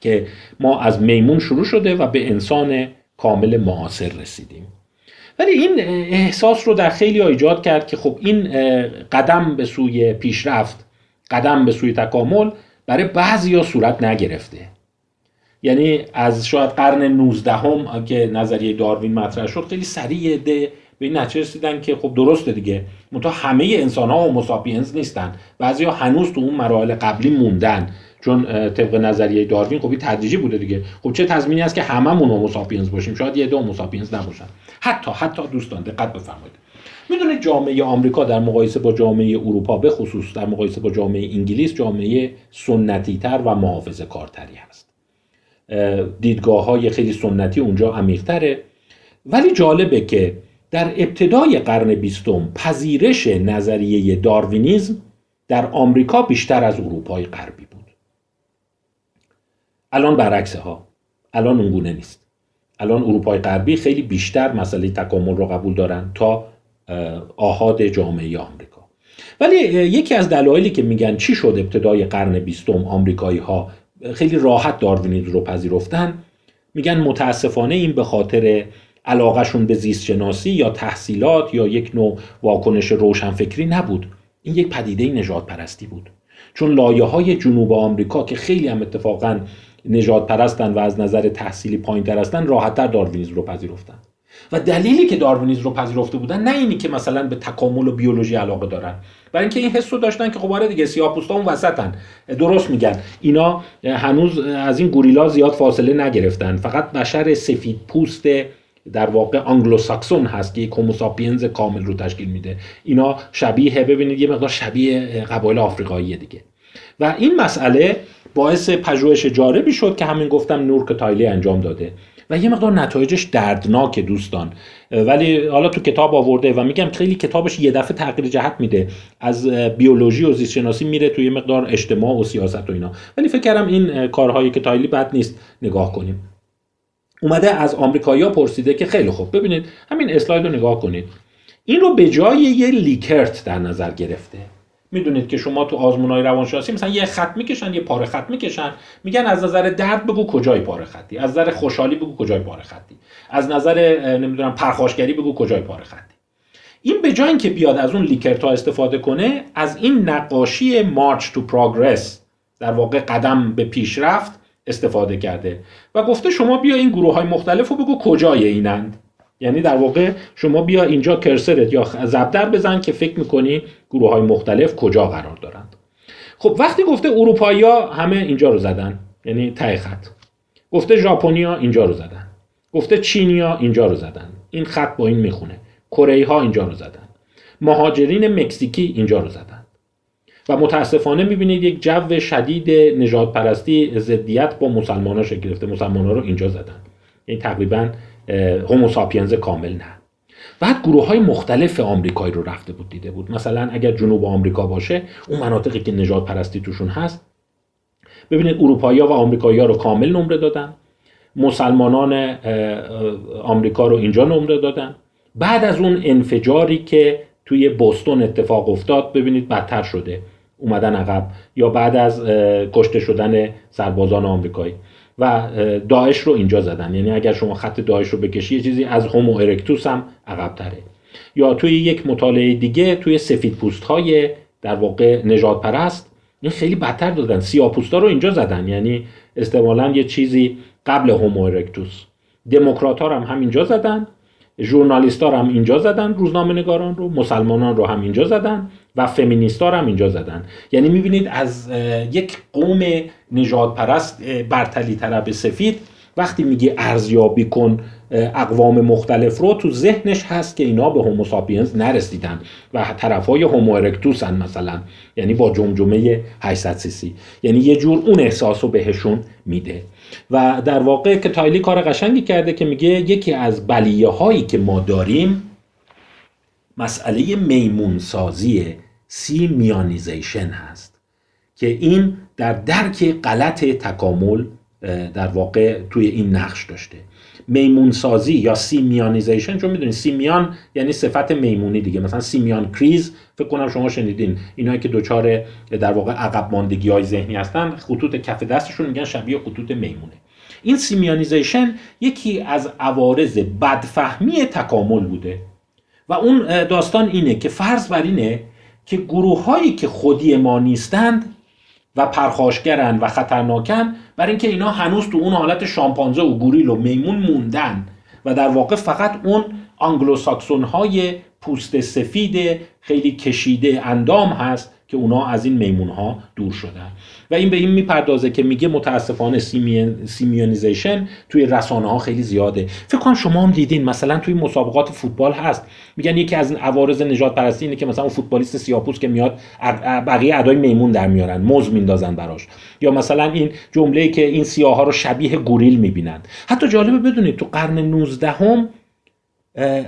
که ما از میمون شروع شده و به انسان کامل معاصر رسیدیم. ولی این احساس رو در خیلی ها ایجاد کرد که خب این قدم به سوی پیشرفت قدم به سوی تکامل برای بعضی ها صورت نگرفته. یعنی از شاید قرن 19 هم که نظریه داروین مطرح شد خیلی سریع ده به این نتیجه رسیدن که خب درسته دیگه. منتها همه انسان ها مساپینز نیستن. بعضی ها هنوز تو اون مراحل قبلی موندن. چون طبق نظریه داروین خب تدریجی بوده دیگه. خب چه تضمینی هست که هممون مساپینز باشیم؟ شاید یه دو مساپینز نباشن. حتی حتی دوستان دقت بفرمایید. می‌دونید جامعه آمریکا در مقایسه با جامعه اروپا به خصوص در مقایسه با جامعه انگلیس جامعه سنتی تر و محافظه کارتری هست. دیدگاه های خیلی سنتی اونجا عمیقتره. ولی جالبه که در ابتدای قرن بیستم پذیرش نظریه داروینیزم در آمریکا بیشتر از اروپای غربی بود. الان برعکس ها الان اونگونه نیست. الان اروپای غربی خیلی بیشتر مسئله تکامل رو قبول دارن تا آهاد جامعه آمریکا. ولی یکی از دلایلی که میگن چی شد ابتدای قرن بیستم آمریکایی ها خیلی راحت داروینیزم رو پذیرفتن میگن متاسفانه این به خاطر علاقهشون به زیست شناسی یا تحصیلات یا یک نوع واکنش روشنفکری نبود. این یک پدیده نجات پرستی بود. چون لایه های جنوب آمریکا که خیلی هم اتفاقا نجات پرستن و از نظر تحصیلی پایین تر هستن راحتتر داروینیزم رو پذیرفتن. و دلیلی که داروینیزم رو پذیرفته بودن نه اینی که مثلا به تکامل و بیولوژی علاقه دارن برای اینکه این حس رو داشتن که خب آره دیگه سیاه‌پوستا اون وسطن. درست میگن. اینا هنوز از این گوریلا زیاد فاصله نگرفتن. فقط بشر سفید پوست در واقع آنگلو ساکسون هست که یک هوموساپینس کامل رو تشکیل میده. اینا شبیه ببینید یه مقدار شبیه قبایل آفریقایی دیگه. و این مسئله باعث پژوهش جالبی شد که همین گفتم نور کتیلی انجام داده. و یه مقدار نتایجش دردناک دوستان. ولی حالا تو کتاب آورده و میگم خیلی کتابش یه دفعه تغییر جهت میده. از بیولوژی و زیست شناسی میره توی مقدار اجتماع و سیاست و اینا. ولی فکر کردم این کارهایی که تایلی بد نیست نگاه کنیم. اومده از آمریکایی‌ها پرسیده که خیلی خوب ببینید همین اسلاید رو نگاه کنید. این رو به جای یه لیکرت در نظر گرفته. می‌دونید که شما تو آزمونای روانشناسی مثلا یه خط می‌کشن یه پاره خط می‌کشن میگن از نظر درد بگو کجای پاره خطی از نظر خوشحالی بگو کجای پاره خطی از نظر نمی‌دونم پرخاشگری بگو کجای پاره خطی. این به جای اینکه بیاد از اون لیکرت ها استفاده کنه از این نقاشی مارچ تو پروگرس در واقع قدم به پیشرفت استفاده کرده. و گفته شما بیا این گروه های مختلف رو بگو کجای اینند. یعنی در واقع شما بیا اینجا کرسرت یا زبدر بزن که فکر می‌کنی گروه های مختلف کجا قرار دارند. خب وقتی گفته اروپایی ها همه اینجا رو زدن یعنی ته خط. گفته ژاپنیا اینجا رو زدن. گفته چینیا اینجا رو زدن. این خط با این می‌خونه. کره ها اینجا رو زدن. مهاجرین مکزیکی اینجا رو زدن. و متاسفانه می‌بینید یک جو شدید نجات پرستی ضدیت با مسلمان ها گرفته. مسلمان ها رو اینجا زدن. یعنی تقریبا هوموساپینز کامل نه. بعد گروه های مختلف آمریکایی رو رفته بود دیده بود. مثلا اگر جنوب آمریکا باشه اون مناطقی که نجات پرستی توشون هست ببینید اروپایی ها و آمریکایی ها رو کامل نمره دادن. مسلمانان آمریکا رو اینجا نمره دادن. بعد از اون انفجاری که توی بوستون اتفاق افتاد ببینید بدتر شده. اومدن عقب. یا بعد از کشته شدن سربازان آمریکایی. و داعش رو اینجا زدن. یعنی اگر شما خط داعش رو بکشی یه چیزی از هومو ارکتوس هم عقب تره یا توی یک مطالعه دیگه توی سفید پوست های در واقع نجات پرست این خیلی بدتر دادن. سیاپوستا رو اینجا زدن. یعنی استعمالا یه چیزی قبل هومو ارکتوس دموکرات ها هم همینجا زدن. ژورنالیست هم اینجا زدن روزنامه نگاران رو مسلمانان رو هم اینجا زدن و فمینیست هم اینجا زدن. یعنی می‌بینید از یک قوم نجات پرست برتلی طرب سفید وقتی میگه ارزیابی کن اقوام مختلف رو تو ذهنش هست که اینا به هوموساپینز نرسیدن و طرف های هومو ارکتوسن مثلا یعنی با جمجمه 800 سی یعنی یه جور اون احساس رو بهشون میده. و در واقع کتیلی کار قشنگی کرده که میگه یکی از بلیه هایی که ما داریم مسئله میمونسازی simianization هست که این در درک غلط تکامل در واقع توی این نقش داشته. میمونسازی یا simianization چون می‌دونید simian یعنی صفت میمونی دیگه. مثلا simian crease فکر کنم شما شنیدین. اینایی که دچار در واقع عقب ماندگی های ذهنی هستن خطوط کف دستشون میگن شبیه خطوط میمونه. این simianization یکی از عوارض بدفهمی تکامل بوده. و اون داستان اینه که فرض بر اینه که گروه هایی که خودی ما نیستند و پرخاشگرن و خطرناکن برای اینکه اینا هنوز تو اون حالت شامپانزه و گوریل و میمون موندن و در واقع فقط اون آنگلوساکسون های پوست سفید خیلی کشیده اندام هست که اونا از این میمون ها دور شدن. و این به این می‌پردازه که میگه متاسفانه simianization توی رسانه ها خیلی زیاده. فکر کنم شما هم دیدین مثلا توی مسابقات فوتبال هست. میگن یکی از این عوارض نژاد پرستی اینه که مثلا اون فوتبالیست سیاه‌پوست که میاد بقیه ادای میمون در میارن موز میندازن براش. یا مثلا این جمله که این سیاه ها رو شبیه گوریل می‌بینن. حتی جالبه بدونید تو قرن 19 هم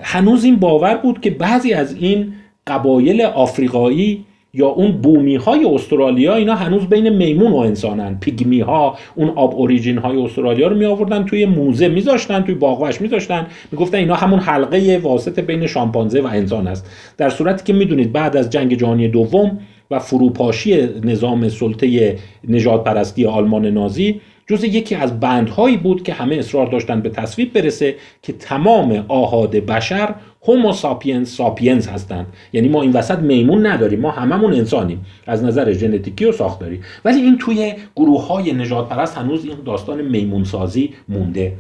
هنوز این باور بود که بعضی از این قبایل آفریقایی یا اون بومی های استرالیا اینا هنوز بین میمون و انسانن. پیگمی ها اون آب اوریجین های استرالیا رو می آوردن توی موزه میذاشتن توی باغوش میذاشتن. می‌گفتن اینا همون حلقه واسط بین شامپانزه و انسان است. در صورتی که می‌دونید بعد از جنگ جهانی دوم و فروپاشی نظام سلطه نجات پرستی آلمان نازی جز یکی از بندهایی بود که همه اصرار داشتن به تصویب برسه که تمام آهاد بشر هومو ساپینز ساپینز هستند. یعنی ما این وسط میمون نداریم ما هممون انسانیم. از نظر ژنتیکی و ساختاری. ولی این توی گروه های نجات پرست هنوز این داستان میمون سازی مونده.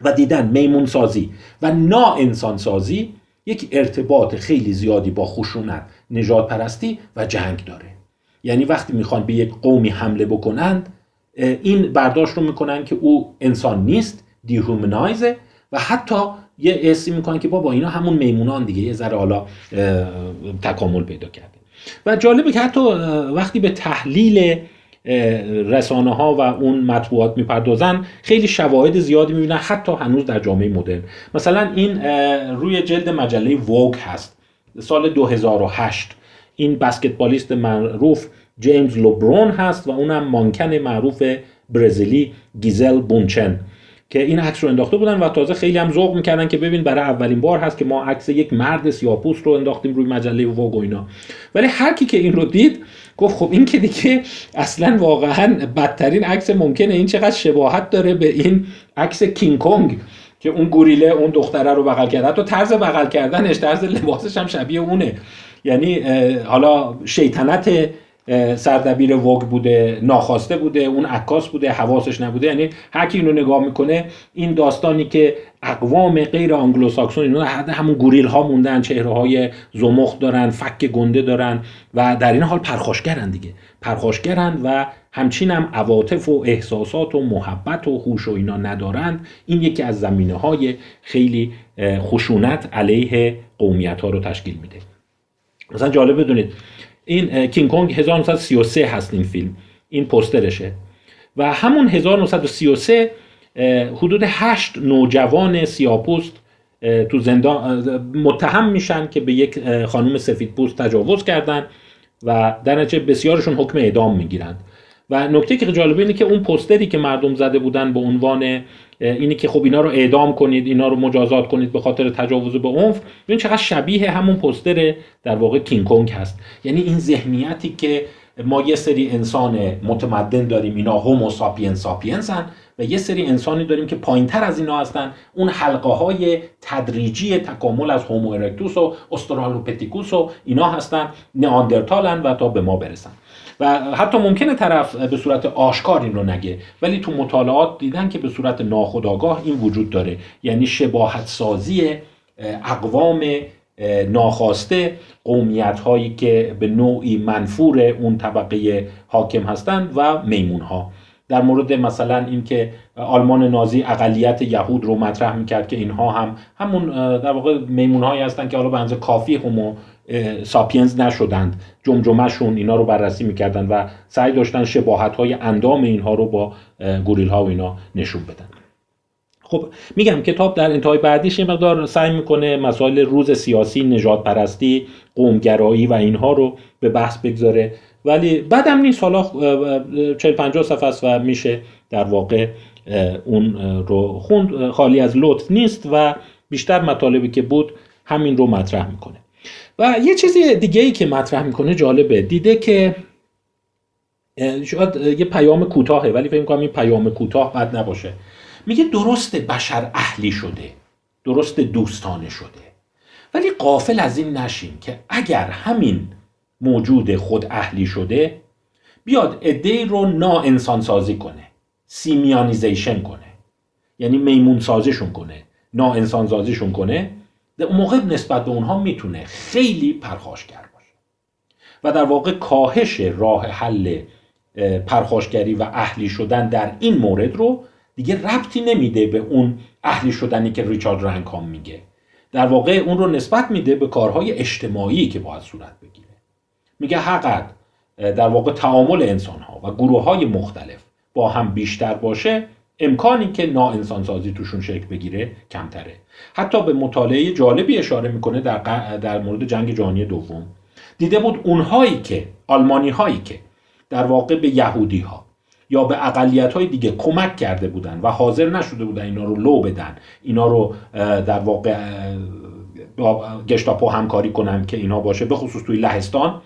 و دیدن میمون سازی و نا انسان سازی یک ارتباط خیلی زیادی با خشونت نجات پرستی و جنگ داره. یعنی وقتی می‌خوان به یک قومی حمله بکنند این برداشت رو می‌کنن که او انسان نیست دیهومنایزه و حتی یه حسی می‌کنن که بابا اینا همون میمونان دیگه یه ذره حالا تکامل پیدا کرده و جالبه که حتی وقتی به تحلیل رسانه ها و اون مطبوعات می‌پردازن خیلی شواهد زیادی می‌بینن حتی هنوز در جامعه مدرن. مثلا این روی جلد مجله ووگ هست. سال 2008 این بسکتبالیست معروف جیمز لوبرون هست و اونم مانکن معروف برزیلی گیزل بونچن. که این عکس رو انداخته بودن و تازه خیلی هم ذوق می‌کردن که ببین برای اولین بار هست که ما عکس یک مرد سیاپوست رو انداختیم روی مجله ووگ و اینا. ولی هر کی که این رو دید گفت خب این که دیگه اصلا واقعا بدترین عکس ممکنه. این چقدر شباهت داره به این عکس کینگ کنگ که اون گوریله اون دختره رو بغل کرده. تو طرز بغل کردنش طرز لباسش هم شبیه اونه. یعنی حالا شیطنت سردبیر Vogue بوده ناخواسته بوده اون عکاس بوده حواسش نبوده. یعنی هر کی اینو نگاه می‌کنه این داستانی که اقوام غیر آنگلوساکسون اینا همون گوریل ها موندن چهره های زمخت دارن فک گنده دارن و در این حال پرخاشگرن دیگه. پرخاشگرن و همچین هم عواطف و احساسات و محبت و خوش و اینا ندارند. این یکی از زمینه های خیلی خشونت علیه قومیت ها رو تشکیل میده. مثلا جالب بدونید این کینگ کونگ 1933 هست این فیلم. این پسترشه و همون 1933 حدود هشت نوجوان سیاپوست تو زندان متهم میشن که به یک خانم سفید پوست تجاوز کردن و در نتیجه بسیارشون حکم اعدام می‌گیرند. و نکته که جالبه اینه که اون پوستری که مردم زده بودن به عنوان اینی که خب اینا رو اعدام کنید اینا رو مجازات کنید به خاطر تجاوز به عنف. ببین چقدر شبیه همون پوستر در واقع کینگ کنگ هست. یعنی این ذهنیتی که ما یه سری انسان متمدن داریم اینا هومو ساپین ساپینس هن و یه سری انسانی داریم که پایین تر از اینا هستن. اون حلقه های تدریجی تکامل از هومو ارکتوس و استرالوپیتکوس و اینا هستن نئاندرتالن و تا به ما برسن. و حتی ممکنه طرف به صورت آشکار این رو نگه ولی تو مطالعات دیدن که به صورت ناخودآگاه این وجود داره. یعنی شباهت سازی اقوام ناخواسته قومیت هایی که به نوعی منفور اون طبقه حاکم هستند و میمون ها در مورد مثلا اینکه آلمان نازی اقلیت یهود رو مطرح می‌کرد که اینها هم همون در واقع میمون هایی هستند که حالا به کافی همو ساپینز نشدند. جمجمهشون اینا رو بررسی می‌کردن و سعی داشتن شباهت های اندام اینها رو با گوریل ها و اینا نشون بدن. خب میگم کتاب در انتهای بعدیش یه مقدار سعی می‌کنه مسائل روز سیاسی نجات پرستی قومگرایی و اینها رو به بحث بگذاره. ولی بعدم نیست. حالا 40 50 صفحه است و میشه در واقع اون رو خوند. خالی از لطف نیست و بیشتر مطالبی که بود همین رو مطرح می‌کنه. و یه چیزی دیگه ای که مطرح می‌کنه جالبه. دیده که شاید یه پیام کوتاهه ولی فکر می‌کنم این پیام کوتاه بد نباشه. میگه درست بشر اهلی شده درست دوستانه شده. ولی قافل از این نشین که اگر همین موجود خود اهلی شده بیاد عده‌ای رو نا انسان سازی کنه simianization کنه. یعنی میمون سازیشون کنه نا انسان سازیشون کنه. موقع نسبت به اونها می‌تونه خیلی پرخاشگر باشه. و در واقع کاهش راه حل پرخاشگری و اهلی شدن در این مورد رو دیگه ربطی نمیده به اون اهلی شدنی که ریچارد رنگام میگه. در واقع اون رو نسبت میده به کارهای اجتماعی که باید صورت بگیره. میگه حقیقت در واقع تعامل انسان ها و گروه های مختلف با هم بیشتر باشه امکانی که ناانسان سازی توشون شکل بگیره کمتره. حتی به مطالعه جالبی اشاره می‌کنه در, در مورد جنگ جهانی دوم. دیده بود اونهایی که آلمانی هایی که در واقع به یهودی ها یا به اقلیت های دیگه کمک کرده بودن و حاضر نشده بودن اینا رو لو بدن اینا رو در واقع با گشتاپو همکاری کنن که اینا باشه به خصوص توی لهستان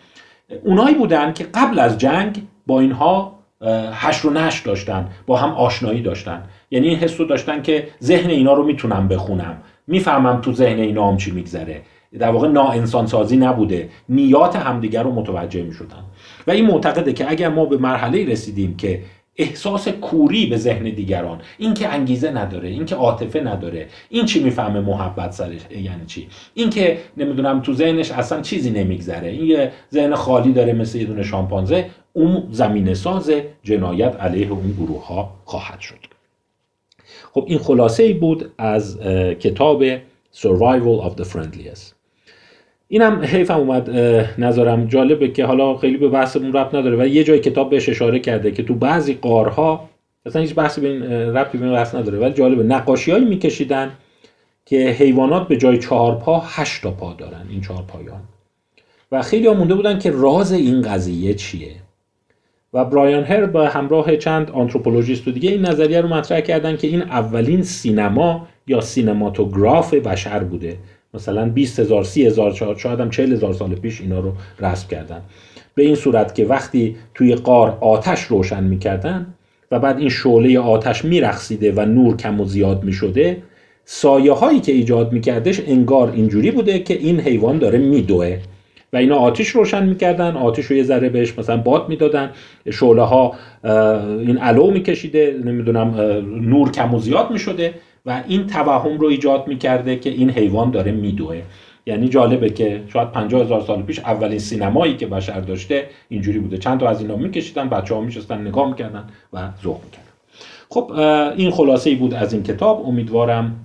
اونایی بودن که قبل از جنگ با اینها هش و نش داشتن با هم آشنایی داشتن. یعنی این حس رو داشتن که ذهن اینا رو می‌تونم بخونم. می‌فهمم تو ذهن اینا هم چی میگذره. در واقع ناانسان سازی نبوده. نیات همدیگر رو متوجه می‌شدن. و این معتقده که اگر ما به مرحله رسیدیم که احساس کوری به ذهن دیگران. این که انگیزه نداره این که عاطفه نداره. این چی می‌فهمه محبت سرش یعنی چی؟ این که نمی‌دونم تو ذهنش اصلا چیزی نمیگذره. این یه ذهن خالی داره مثل یه دونه شامپانزه. اون زمینه ساز جنایت علیه اون گروه ها خواهد شد. خب این خلاصه ای بود از کتاب Survival of the Friendliest. اینم حیفم اومد نظرم جالبه که حالا خیلی به بحثمون ربط نداره ولی یه جای کتاب بهش اشاره کرده که تو بعضی قارها اصلا هیچ بحثی به این ربطی به این بحث نداره ولی جالبه نقاشیهایی میکشیدن که حیوانات به جای چهار پا هشت پا دارن این چهار پایان. و خیلی ها مونده بودن که راز این قضیه چیه؟ و برایان هر با همراه چند آنتروپولوژیست و دیگه این نظریه رو مطرح کردن که این اولین سینما یا سینماتوگراف بشر بوده. مثلا 20 هزار 30 هزار شاید هم 40 هزار سال پیش اینا رو رسم کردن. به این صورت که وقتی توی قار آتش روشن می‌کردن و بعد این شعله آتش میرخصیده و نور کم و زیاد می‌شده سایه هایی که ایجاد میکردش انگار اینجوری بوده که این حیوان داره میدوه. و اینا آتیش روشن می‌کردن آتیش رو یه ذره بهش مثلا باد می‌دادن شعله ها این علو میکشیده نمی‌دونم نور کم و زیاد می‌شده. و این توهم رو ایجاد می‌کرده که این حیوان داره میدوه. یعنی جالبه که شاید 50 هزار سال پیش اولین سینمایی که بشر داشته اینجوری بوده. چند تا از اینا میکشیدن بچه ها میشستن نگاه می‌کردن و ذوق می‌کردن. خب این خلاصه ای بود از این کتاب. امیدوارم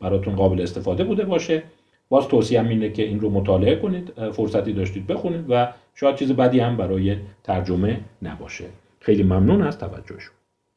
براتون قابل استفاده بوده باشه. باز توصیه اینه که این رو مطالعه کنید فرصتی داشتید بخونید و شاید چیز بدی هم برای ترجمه نباشه. خیلی ممنون از توجهشون.